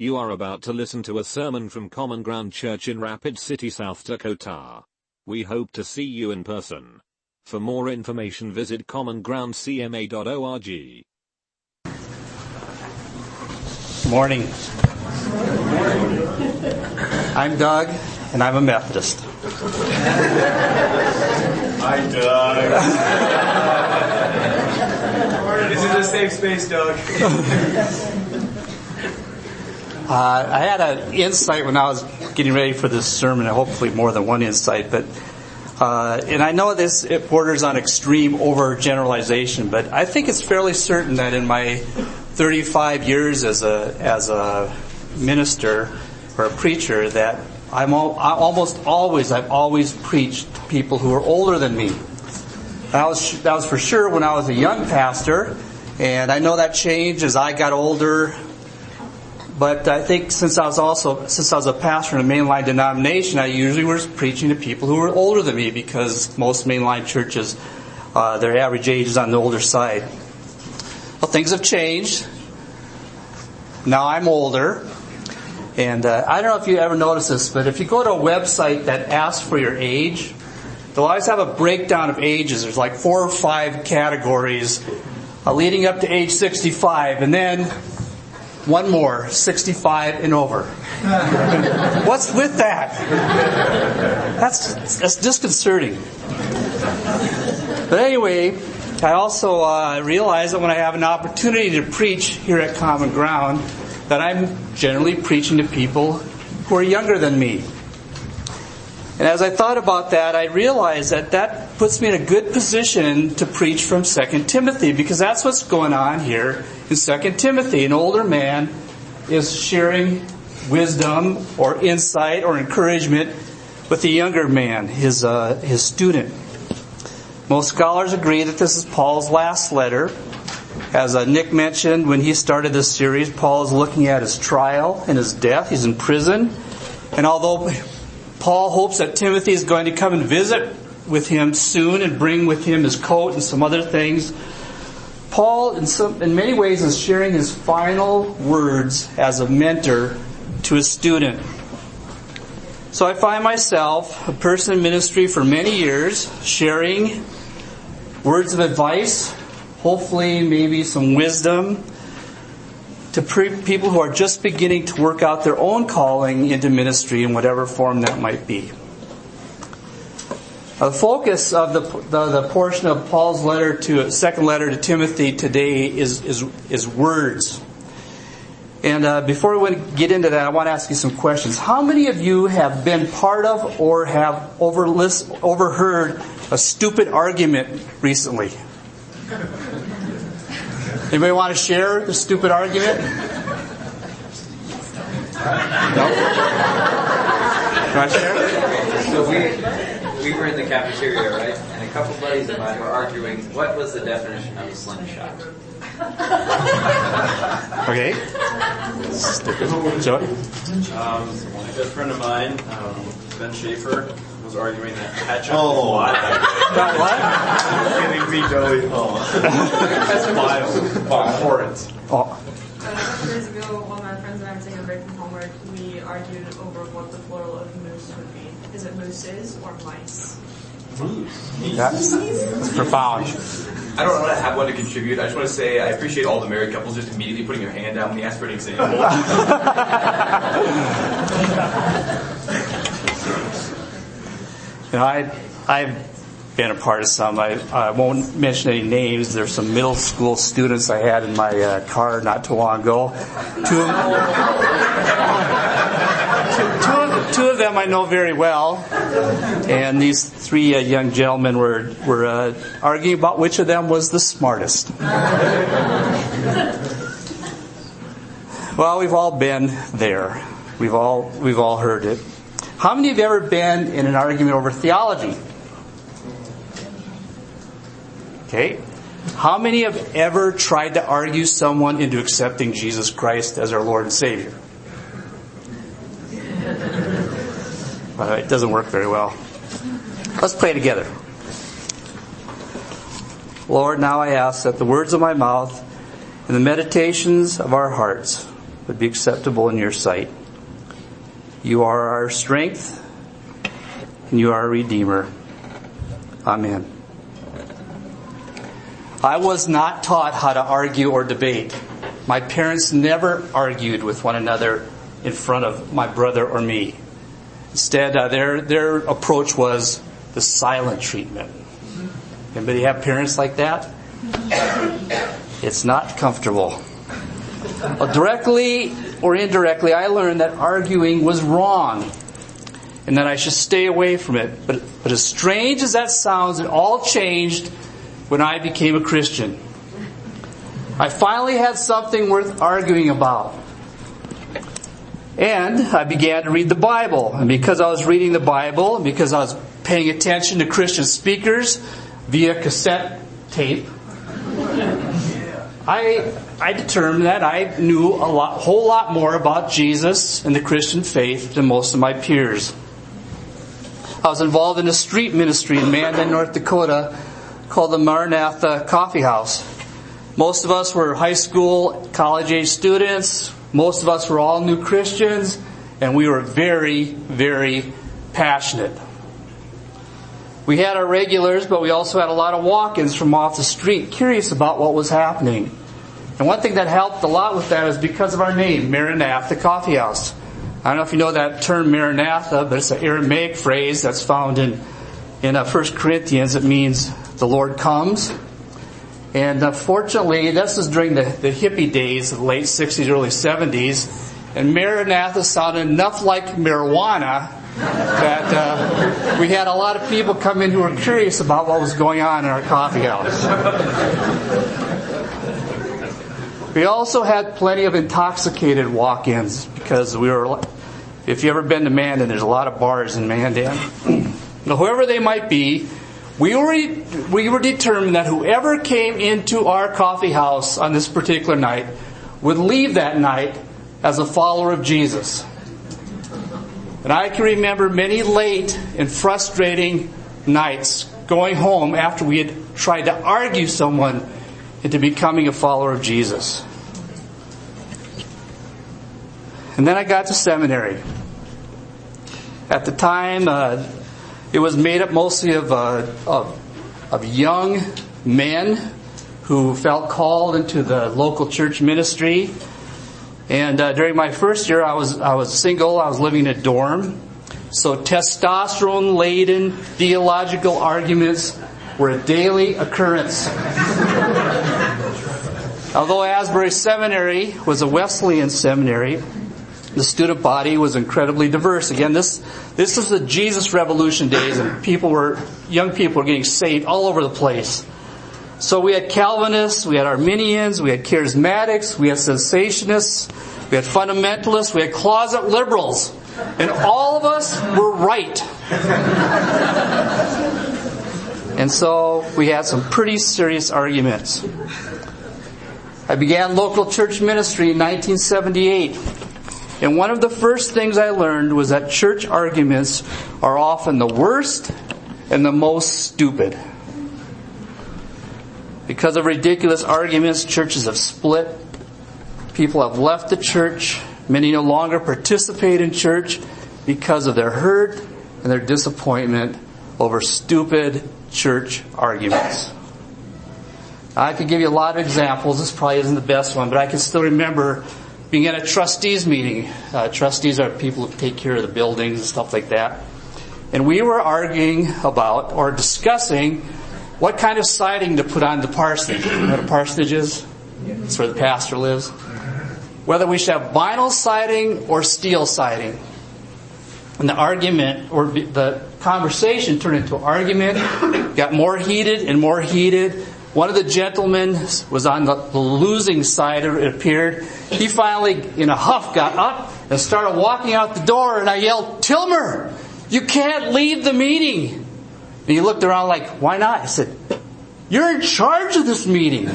You are about to listen to a sermon from Common Ground Church in Rapid City, South Dakota. We hope to see you in person. For more information visit commongroundcma.org. Morning. I'm Doug, and I'm a Methodist. Hi, Doug. this is a safe space, Doug. Uh, I had an insight when I was getting ready for this sermon, and hopefully more than one insight, but uh, and I know this it borders on extreme overgeneralization, but I think it's fairly certain that in my 35 years as a as a minister or a preacher, that I'm all, I almost always I've always preached to people who are older than me. That was that was for sure when I was a young pastor, and I know that changed as I got older. But I think since I was also, since I was a pastor in a mainline denomination, I usually was preaching to people who were older than me because most mainline churches, uh, their average age is on the older side. Well, things have changed. Now I'm older. And uh, I don't know if you ever noticed this, but if you go to a website that asks for your age, they'll always have a breakdown of ages. There's like four or five categories uh, leading up to age 65. And then one more, 65 and over. What's with that? That's, that's disconcerting. But anyway, I also uh, realize that when I have an opportunity to preach here at Common Ground, that I'm generally preaching to people who are younger than me. And as I thought about that, I realized that that puts me in a good position to preach from 2 Timothy because that's what's going on here in 2 Timothy. An older man is sharing wisdom or insight or encouragement with the younger man, his, uh, his student. Most scholars agree that this is Paul's last letter. As uh, Nick mentioned when he started this series, Paul is looking at his trial and his death. He's in prison. And although Paul hopes that Timothy is going to come and visit with him soon and bring with him his coat and some other things. Paul, in, some, in many ways, is sharing his final words as a mentor to a student. So I find myself, a person in ministry for many years, sharing words of advice, hopefully maybe some wisdom, to pre- people who are just beginning to work out their own calling into ministry in whatever form that might be. The focus of the, the, the, portion of Paul's letter to second letter to Timothy today is is, is words. And uh, before we get into that, I want to ask you some questions. How many of you have been part of or have overlist, overheard a stupid argument recently? Anybody want to share the stupid argument? No? Want to share? So we, we were in the cafeteria, right? And a couple buddies of mine were arguing what was the definition of a slingshot. okay. Joey? Um, a good friend of mine, um, Ben Schaefer, was arguing that ketchup oh. what? That what? Kidding me, Joey. Oh. That's vile. Abhorrent. Oh. Uh, two days ago, one of my friends and I were taking a break from homework. We argued over what the plural of moose would be. Is mooses or mice? That's, that's profound. I don't want to have one to contribute. I just want to say I appreciate all the married couples just immediately putting your hand down when you ask for an example. You know, I, I've been a part of some. I, I won't mention any names. There's some middle school students I had in my uh, car not too long ago. Two of, of them I know very well, and these three uh, young gentlemen were were uh, arguing about which of them was the smartest. well, we've all been there. We've all we've all heard it. How many have ever been in an argument over theology? Okay. How many have ever tried to argue someone into accepting Jesus Christ as our Lord and Savior? Uh, it doesn't work very well. Let's pray together. Lord, now I ask that the words of my mouth and the meditations of our hearts would be acceptable in your sight. You are our strength, and you are our Redeemer. Amen. I was not taught how to argue or debate. My parents never argued with one another in front of my brother or me. Instead, uh, their, their approach was the silent treatment. Anybody have parents like that? It's not comfortable. Well, directly or indirectly, I learned that arguing was wrong and that I should stay away from it. But, but as strange as that sounds, it all changed when I became a Christian. I finally had something worth arguing about. And I began to read the Bible. And because I was reading the Bible, and because I was paying attention to Christian speakers via cassette tape, I, I determined that I knew a lot, whole lot more about Jesus and the Christian faith than most of my peers. I was involved in a street ministry in Mandan, North Dakota called the Maranatha Coffee House. Most of us were high school, college age students. Most of us were all new Christians, and we were very, very passionate. We had our regulars, but we also had a lot of walk-ins from off the street, curious about what was happening. And one thing that helped a lot with that is because of our name, Maranatha Coffee House. I don't know if you know that term Maranatha, but it's an Aramaic phrase that's found in in uh, 1 Corinthians. It means the Lord comes. And unfortunately, uh, this is during the, the hippie days of the late 60s, early 70s. And Maranatha sounded enough like marijuana that uh, we had a lot of people come in who were curious about what was going on in our coffee house. We also had plenty of intoxicated walk-ins because we were, if you've ever been to Mandan, there's a lot of bars in Mandan. now, whoever they might be, we were, we were determined that whoever came into our coffee house on this particular night would leave that night as a follower of Jesus. And I can remember many late and frustrating nights going home after we had tried to argue someone into becoming a follower of Jesus. And then I got to seminary. At the time, uh, it was made up mostly of, uh, of, of young men who felt called into the local church ministry. And uh, during my first year, I was I was single. I was living in a dorm, so testosterone laden theological arguments were a daily occurrence. Although Asbury Seminary was a Wesleyan seminary, the student body was incredibly diverse. Again, this this was the Jesus Revolution days, and people were young people were getting saved all over the place. So we had Calvinists, we had Arminians, we had Charismatics, we had cessationists, we had fundamentalists, we had closet liberals, and all of us were right. And so we had some pretty serious arguments. I began local church ministry in 1978. And one of the first things I learned was that church arguments are often the worst and the most stupid. Because of ridiculous arguments, churches have split. People have left the church. Many no longer participate in church because of their hurt and their disappointment over stupid church arguments. I could give you a lot of examples. This probably isn't the best one, but I can still remember being at a trustees meeting. Uh, trustees are people who take care of the buildings and stuff like that. And we were arguing about or discussing what kind of siding to put on the parsonage. You know what a parsonage is? It's where the pastor lives. Whether we should have vinyl siding or steel siding. And the argument or the conversation turned into argument, got more heated and more heated. One of the gentlemen was on the, losing side, it appeared. He finally, in a huff, got up and started walking out the door, and I yelled, Tilmer, you can't leave the meeting. And he looked around like, why not? I said, you're in charge of this meeting.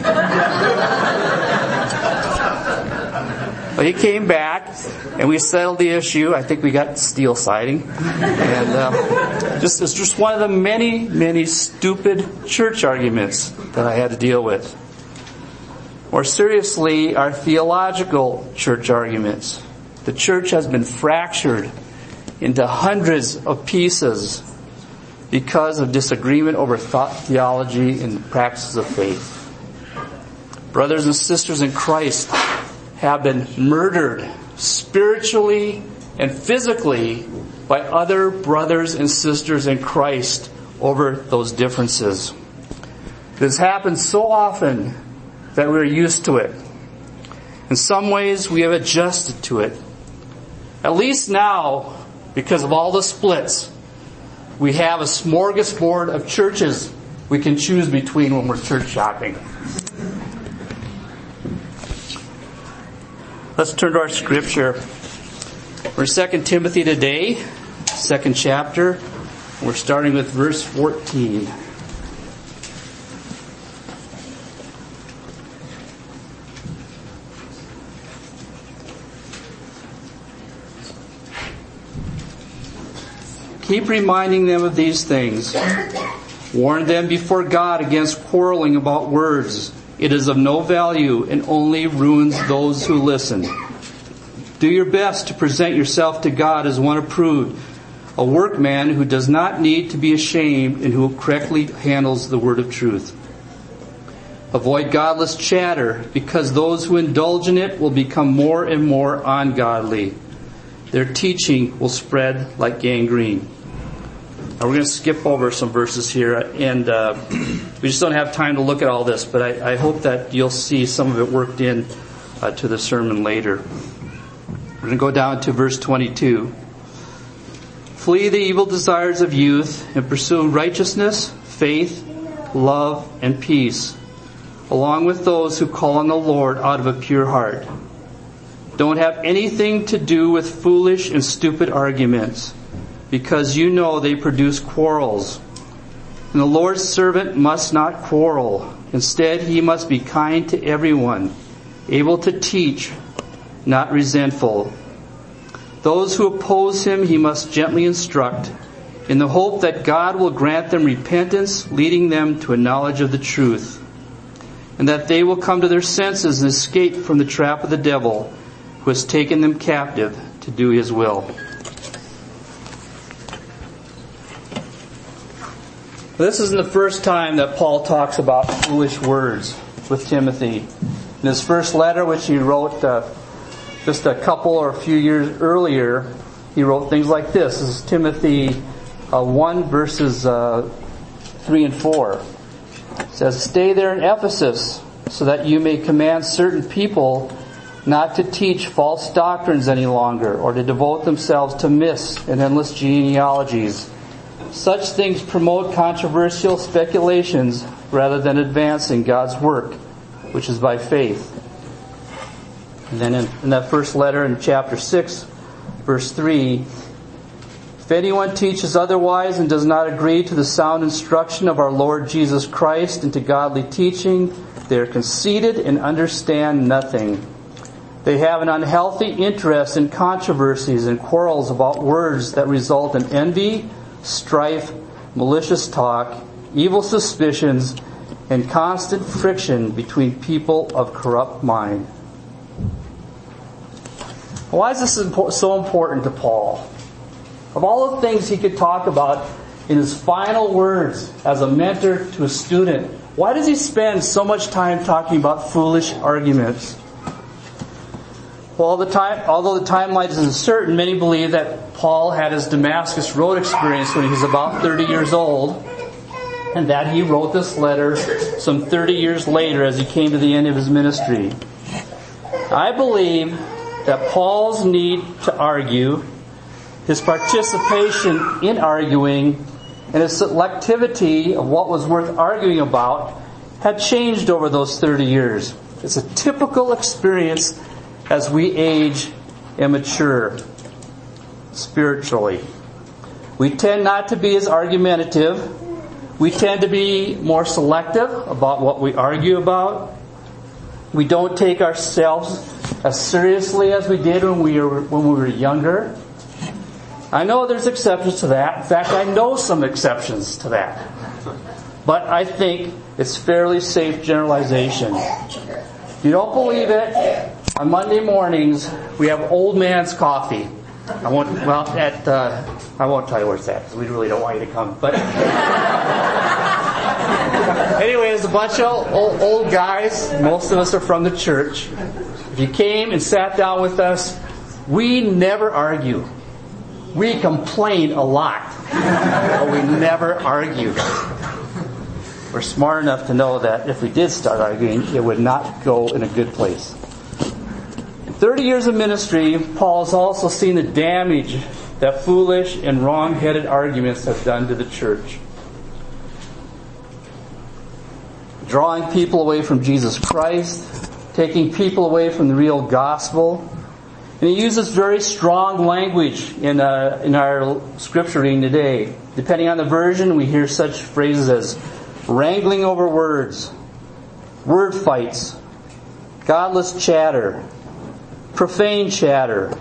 But he came back, and we settled the issue. I think we got steel siding, and uh, just it's just one of the many, many stupid church arguments that I had to deal with. More seriously, our theological church arguments. The church has been fractured into hundreds of pieces because of disagreement over thought, theology and practices of faith. Brothers and sisters in Christ have been murdered spiritually and physically by other brothers and sisters in Christ over those differences. This happens so often that we're used to it. In some ways, we have adjusted to it. At least now, because of all the splits, we have a smorgasbord of churches we can choose between when we're church shopping. Let's turn to our scripture. We're 2 Timothy today, second chapter. We're starting with verse 14. Keep reminding them of these things. Warn them before God against quarreling about words. It is of no value and only ruins those who listen. Do your best to present yourself to God as one approved, a workman who does not need to be ashamed and who correctly handles the word of truth. Avoid godless chatter because those who indulge in it will become more and more ungodly. Their teaching will spread like gangrene. Now we're going to skip over some verses here, and uh, we just don't have time to look at all this, but I, I hope that you'll see some of it worked in uh, to the sermon later. We're going to go down to verse 22. Flee the evil desires of youth and pursue righteousness, faith, love, and peace, along with those who call on the Lord out of a pure heart. Don't have anything to do with foolish and stupid arguments, because you know they produce quarrels. And the Lord's servant must not quarrel. Instead, he must be kind to everyone, able to teach, not resentful. Those who oppose him he must gently instruct, in the hope that God will grant them repentance, leading them to a knowledge of the truth, and that they will come to their senses and escape from the trap of the devil, who has taken them captive to do his will. This isn't the first time that Paul talks about foolish words with Timothy. In his first letter, which he wrote uh, just a couple or a few years earlier, he wrote things like this. This is Timothy uh, 1 verses uh, 3 and 4. It says, Stay there in Ephesus so that you may command certain people not to teach false doctrines any longer or to devote themselves to myths and endless genealogies such things promote controversial speculations rather than advancing God's work, which is by faith. And then in, in, that first letter in chapter 6, verse 3, if anyone teaches otherwise and does not agree to the sound instruction of our Lord Jesus Christ and to godly teaching, they are conceited and understand nothing. They have an unhealthy interest in controversies and quarrels about words that result in envy, strife, malicious talk, evil suspicions, and constant friction between people of corrupt mind. Why is this so important to Paul? Of all the things he could talk about in his final words as a mentor to a student, why does he spend so much time talking about foolish arguments? Well, the time, although the timeline is uncertain, many believe that Paul had his Damascus Road experience when he was about 30 years old, and that he wrote this letter some 30 years later as he came to the end of his ministry. I believe that Paul's need to argue, his participation in arguing, and his selectivity of what was worth arguing about had changed over those 30 years. It's a typical experience as we age and mature spiritually. We tend not to be as argumentative. We tend to be more selective about what we argue about. We don't take ourselves as seriously as we did when we were, when we were younger. I know there's exceptions to that. In fact, I know some exceptions to that. But I think it's fairly safe generalization. If you don't believe it, on Monday mornings we have old man's coffee. I won't. Well, at uh, I won't tell you where it's at because we really don't want you to come. But anyway, there's a bunch of old, old guys. Most of us are from the church. If you came and sat down with us, we never argue. We complain a lot, but we never argue. We're smart enough to know that if we did start arguing, it would not go in a good place. In 30 years of ministry, Paul has also seen the damage that foolish and wrong-headed arguments have done to the church. Drawing people away from Jesus Christ, taking people away from the real gospel, and he uses very strong language in, uh, in our scripture reading today. Depending on the version, we hear such phrases as wrangling over words, word fights, godless chatter, profane chatter,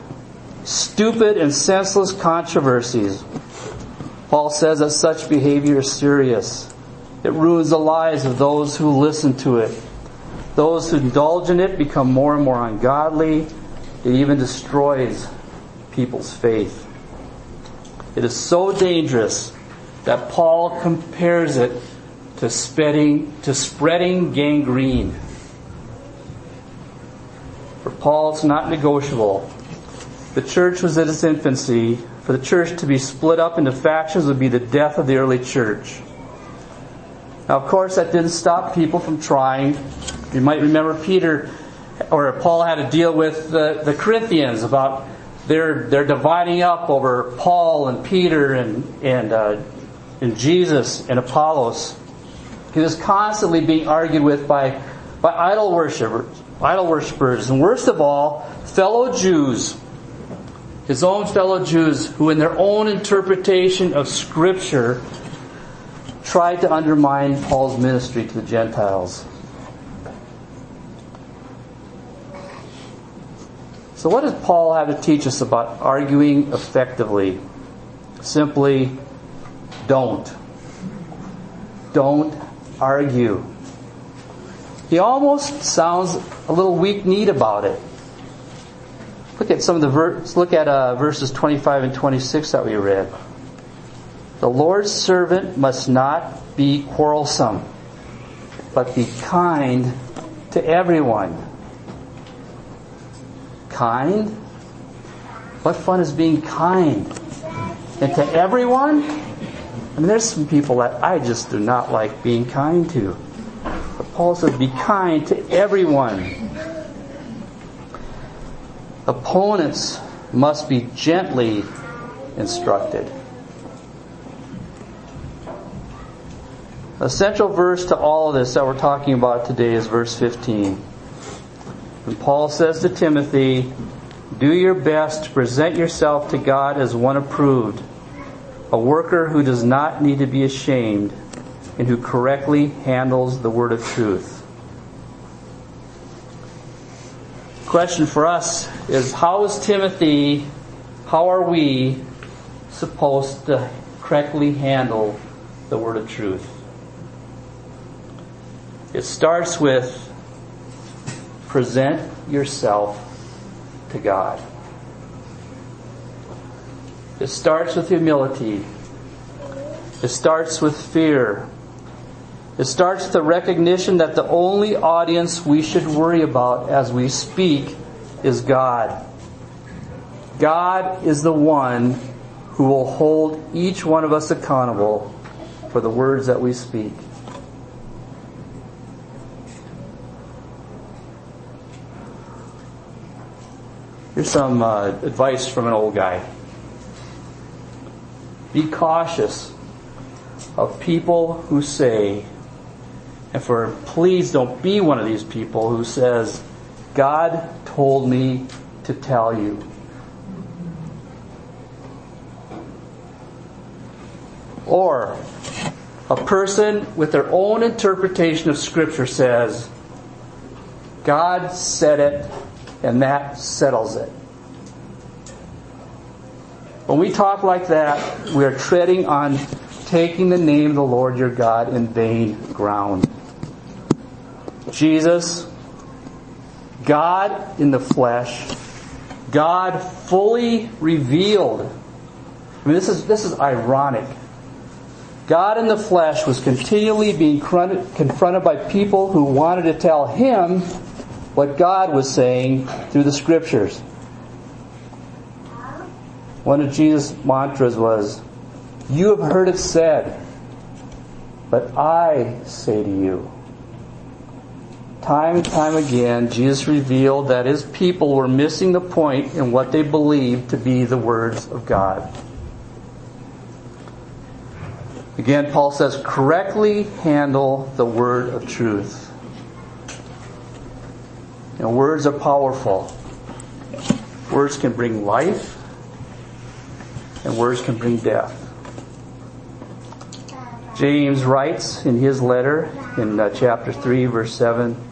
stupid and senseless controversies. Paul says that such behavior is serious. It ruins the lives of those who listen to it. Those who indulge in it become more and more ungodly it even destroys people's faith. It is so dangerous that Paul compares it to spreading, to spreading gangrene. Paul, it's not negotiable. The church was in its infancy. For the church to be split up into factions would be the death of the early church. Now, of course, that didn't stop people from trying. You might remember Peter or Paul had to deal with the, the Corinthians about their their dividing up over Paul and Peter and and uh, and Jesus and Apollos. He was constantly being argued with by by idol worshippers, idol worshippers, and worst of all, fellow Jews, his own fellow Jews, who in their own interpretation of Scripture tried to undermine Paul's ministry to the Gentiles. So, what does Paul have to teach us about arguing effectively? Simply, don't. Don't argue. He almost sounds a little weak kneed about it. Look at some of the verse, look at uh, verses 25 and 26 that we read. The Lord's servant must not be quarrelsome, but be kind to everyone kind? What fun is being kind? And to everyone? I mean, there's some people that I just do not like being kind to. Says, be kind to everyone. Opponents must be gently instructed. A central verse to all of this that we're talking about today is verse 15. And Paul says to Timothy, do your best to present yourself to God as one approved, a worker who does not need to be ashamed and who correctly handles the word of truth. Question for us is how is Timothy, how are we supposed to correctly handle the word of truth? It starts with present yourself to God. It starts with humility. It starts with fear. It starts with the recognition that the only audience we should worry about as we speak is God. God is the one who will hold each one of us accountable for the words that we speak. Here's some uh, advice from an old guy. Be cautious of people who say, and for please don't be one of these people who says, God told me to tell you. Or a person with their own interpretation of Scripture says, God said it, and that settles it. When we talk like that, we are treading on taking the name of the Lord your God in vain ground. Jesus God in the flesh, God fully revealed. I mean, this is, this is ironic. God in the flesh was continually being confronted by people who wanted to tell him what God was saying through the scriptures. One of Jesus' mantras was, You have heard it said, but I say to you. Time and time again, Jesus revealed that his people were missing the point in what they believed to be the words of God. Again, Paul says, correctly handle the word of truth. You know, words are powerful. Words can bring life, and words can bring death. James writes in his letter in uh, chapter 3 verse 7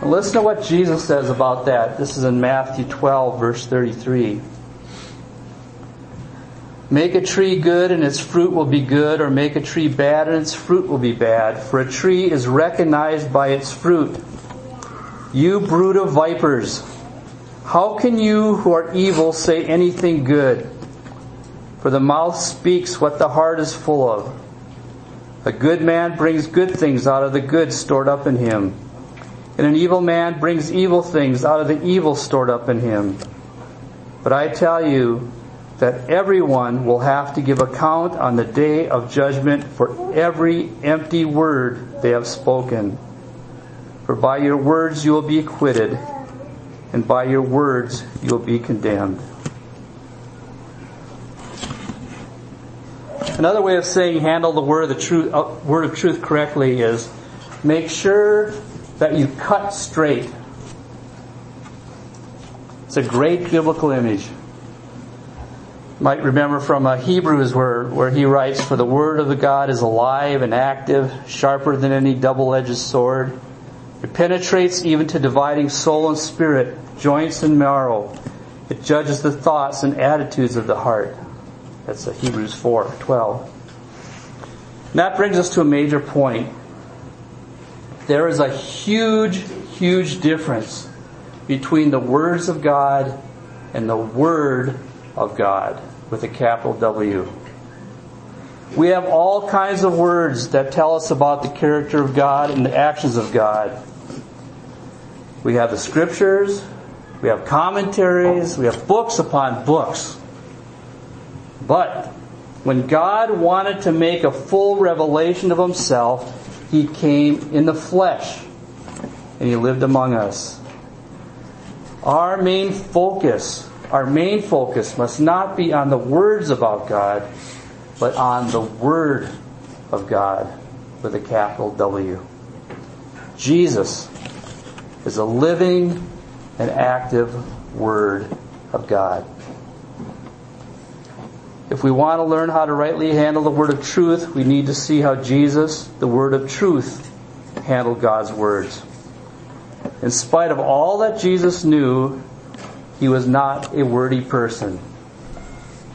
And listen to what Jesus says about that. This is in Matthew 12, verse 33. Make a tree good and its fruit will be good, or make a tree bad and its fruit will be bad. For a tree is recognized by its fruit. You brood of vipers, how can you who are evil say anything good? For the mouth speaks what the heart is full of. A good man brings good things out of the good stored up in him and an evil man brings evil things out of the evil stored up in him. But I tell you that everyone will have to give account on the day of judgment for every empty word they have spoken. For by your words you will be acquitted, and by your words you will be condemned. Another way of saying handle the word of the truth, uh, word of truth correctly is make sure that you cut straight. It's a great biblical image. You might remember from uh, Hebrews where, where he writes, For the word of the God is alive and active, sharper than any double-edged sword. It penetrates even to dividing soul and spirit, joints and marrow. It judges the thoughts and attitudes of the heart. That's uh, Hebrews 4, 12. And that brings us to a major point there is a huge, huge difference between the words of God and the Word of God with a capital W. We have all kinds of words that tell us about the character of God and the actions of God. We have the scriptures, we have commentaries, we have books upon books. But when God wanted to make a full revelation of himself, he came in the flesh and he lived among us. Our main focus, our main focus must not be on the words about God, but on the Word of God with a capital W. Jesus is a living and active Word of God. If we want to learn how to rightly handle the word of truth, we need to see how Jesus, the word of truth, handled God's words. In spite of all that Jesus knew, he was not a wordy person.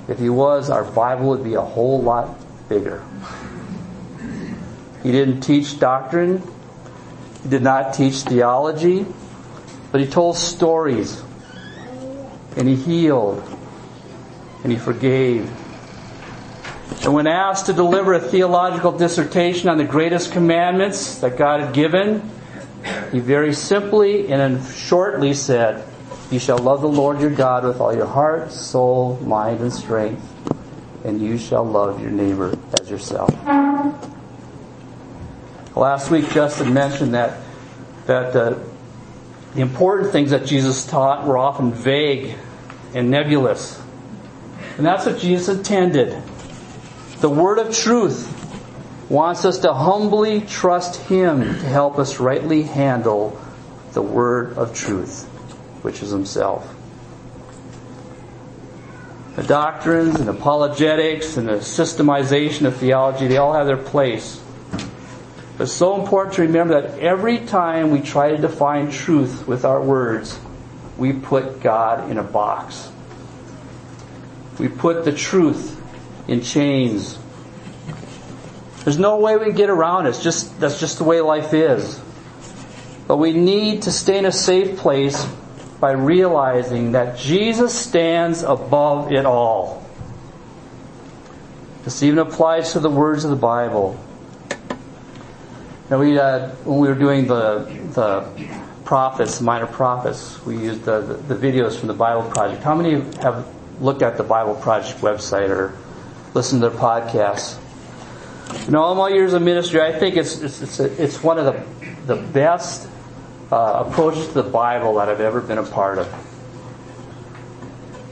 If he was, our Bible would be a whole lot bigger. He didn't teach doctrine. He did not teach theology. But he told stories. And he healed. And he forgave and when asked to deliver a theological dissertation on the greatest commandments that God had given, he very simply and shortly said, You shall love the Lord your God with all your heart, soul, mind, and strength, and you shall love your neighbor as yourself. Last week, Justin mentioned that that uh, the important things that Jesus taught were often vague and nebulous, and that's what Jesus intended. The Word of Truth wants us to humbly trust Him to help us rightly handle the Word of Truth. which is himself. The doctrines and apologetics and the systemization of theology, they all have their place. But it's so important to remember that every time we try to define truth with our words, we put God in a box. We put the truth in chains. There's no way we can get around it. It's just, that's just the way life is. But we need to stay in a safe place by realizing that Jesus stands above it all. This even applies to the words of the Bible. Now we, uh, when we were doing the, the prophets, minor prophets, we used the, the, the videos from the Bible Project. How many have looked at the Bible Project website or listened to their podcasts? Know, all my years of ministry, I think it's it's it's, it's one of the the best uh, approaches to the Bible that I've ever been a part of.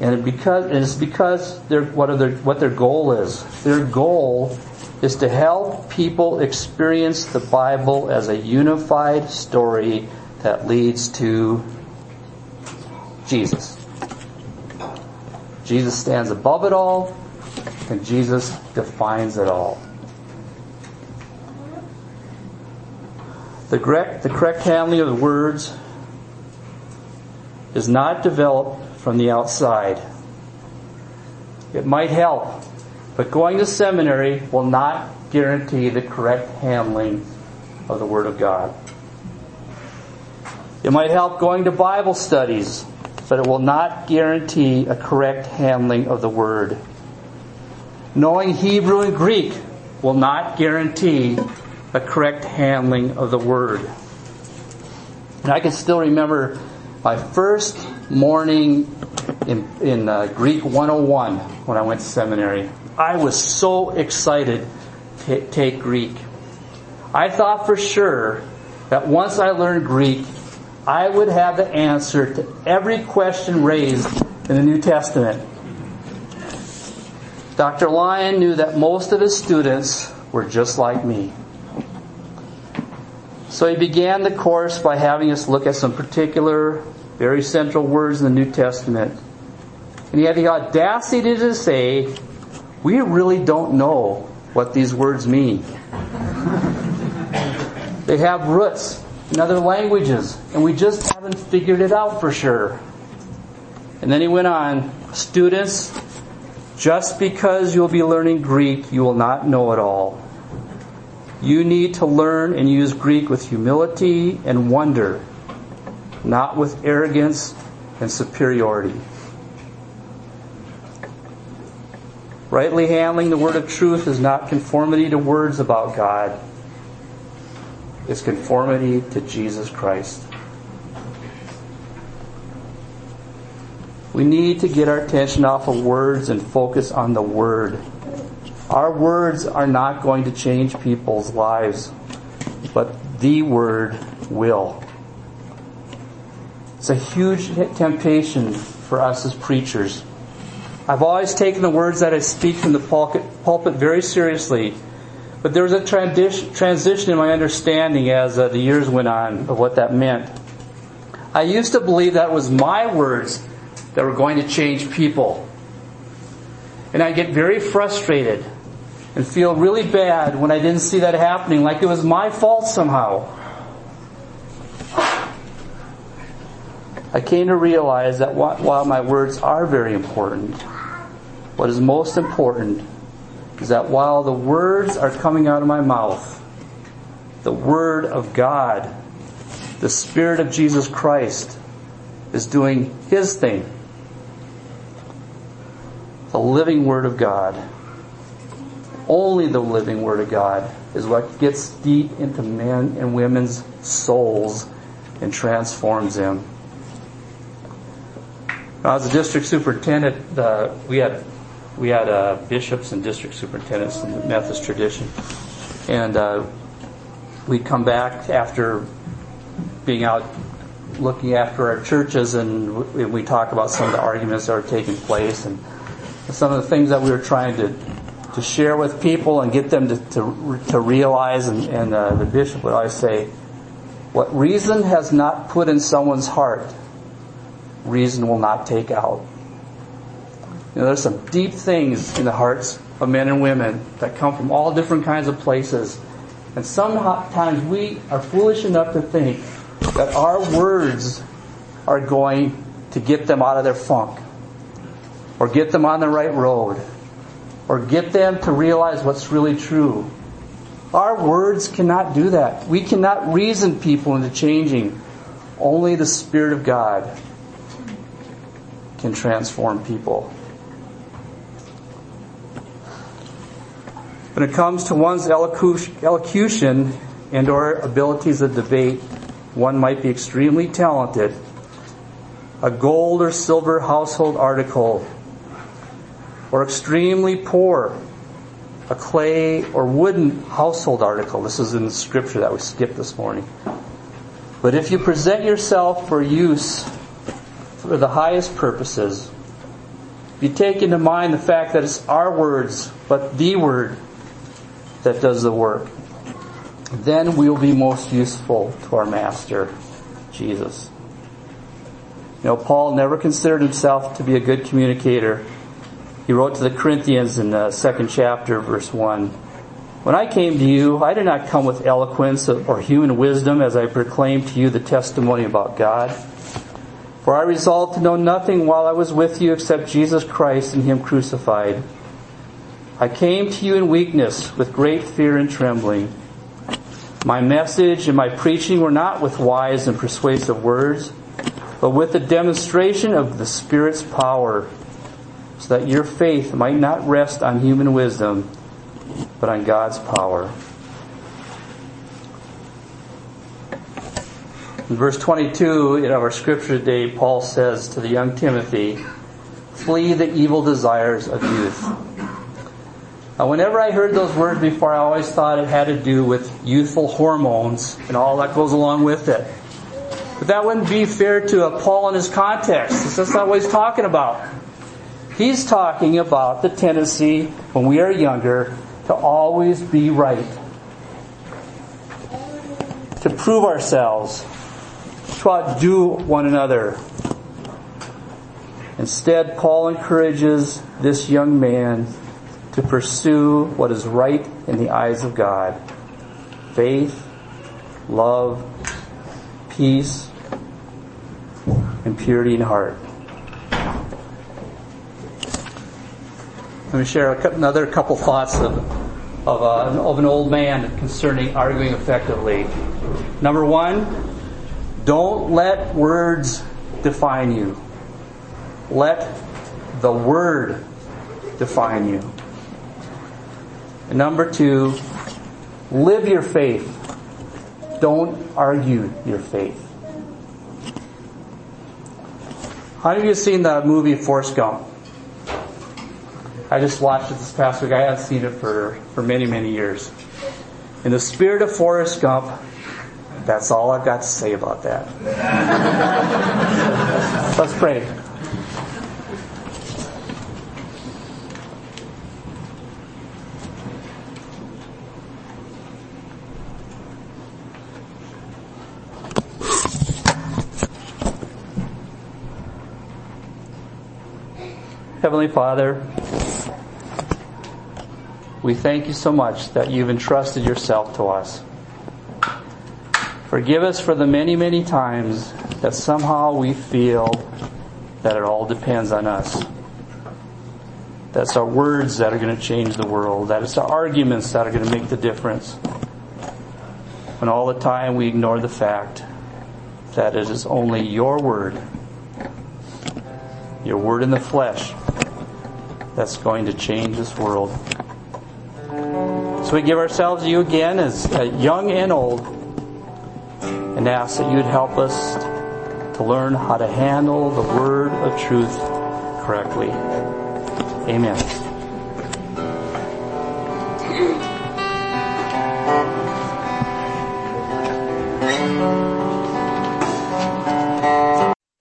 And because and it's because their what their what their goal is. Their goal is to help people experience the Bible as a unified story that leads to Jesus. Jesus stands above it all, and Jesus defines it all. The correct, the correct handling of the words is not developed from the outside. It might help, but going to seminary will not guarantee the correct handling of the Word of God. It might help going to Bible studies, but it will not guarantee a correct handling of the Word. Knowing Hebrew and Greek will not guarantee a correct handling of the word. And I can still remember my first morning in, in uh, Greek 101 when I went to seminary. I was so excited to take Greek. I thought for sure that once I learned Greek, I would have the answer to every question raised in the New Testament. Dr. Lyon knew that most of his students were just like me. So he began the course by having us look at some particular, very central words in the New Testament. And he had the audacity to say, we really don't know what these words mean. they have roots in other languages, and we just haven't figured it out for sure. And then he went on, students, just because you'll be learning Greek, you will not know it all. You need to learn and use Greek with humility and wonder, not with arrogance and superiority. Rightly handling the word of truth is not conformity to words about God. It's conformity to Jesus Christ. We need to get our attention off of words and focus on the Word. Our words are not going to change people's lives, but the Word will. It's a huge temptation for us as preachers. I've always taken the words that I speak from the pulpit very seriously, but there was a transition in my understanding as uh, the years went on of what that meant. I used to believe that was my words that were going to change people. And I get very frustrated and feel really bad when I didn't see that happening, like it was my fault somehow. I came to realize that while my words are very important, what is most important is that while the words are coming out of my mouth, the Word of God, the Spirit of Jesus Christ, is doing His thing the living Word of God. Only the living Word of God is what gets deep into men and women's souls and transforms them. As a district superintendent, uh, we had we had uh, bishops and district superintendents in the Methodist tradition, and uh, we'd come back after being out looking after our churches, and we, we talk about some of the arguments that are taking place, and some of the things that we were trying to to share with people and get them to to, to realize. And, and uh, the bishop would always say, "What reason has not put in someone's heart, reason will not take out. You know, there's some deep things in the hearts of men and women that come from all different kinds of places. And sometimes we are foolish enough to think that our words are going to get them out of their funk or get them on the right road or get them to realize what's really true. Our words cannot do that. We cannot reason people into changing. Only the Spirit of God can transform people. When it comes to one's elocution and or abilities of debate, one might be extremely talented. A gold or silver household article or extremely poor, a clay or wooden household article. This is in the scripture that we skipped this morning. But if you present yourself for use for the highest purposes, if you take into mind the fact that it's our words, but the word that does the work, then we'll be most useful to our Master, Jesus. You know, Paul never considered himself to be a good communicator he wrote to the Corinthians in the second chapter, verse 1. When I came to you, I did not come with eloquence or human wisdom as I proclaimed to you the testimony about God. For I resolved to know nothing while I was with you except Jesus Christ and Him crucified. I came to you in weakness with great fear and trembling. My message and my preaching were not with wise and persuasive words, but with the demonstration of the Spirit's power so that your faith might not rest on human wisdom, but on God's power. In verse 22 in our scripture today, Paul says to the young Timothy, flee the evil desires of youth. Now, whenever I heard those words before, I always thought it had to do with youthful hormones and all that goes along with it. But that wouldn't be fair to uh, Paul in his context. That's not what he's talking about. He's talking about the tendency when we are younger to always be right, to prove ourselves, to outdo one another. Instead, Paul encourages this young man to pursue what is right in the eyes of God faith, love, peace, and purity in heart. Let me share another couple thoughts of, of, uh, of an old man concerning arguing effectively. Number one, don't let words define you. Let the Word define you. And number two, live your faith. Don't argue your faith. How of you seen the movie Forrest Gump? I just watched it this past week. I haven't seen it for, for many, many years. In the spirit of Forrest Gump, that's all I've got to say about that. Let's pray. Heavenly Father, we thank you so much that you've entrusted yourself to us. Forgive us for the many, many times that somehow we feel that it all depends on us. That's our words that are going to change the world. That it's our arguments that are going to make the difference. When all the time we ignore the fact that it is only your word, your word in the flesh, that's going to change this world. So we give ourselves to you again as uh, young and old and ask that you'd help us to learn how to handle the word of truth correctly. Amen.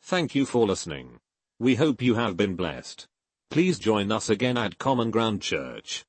Thank you for listening. We hope you have been blessed. Please join us again at Common Ground Church.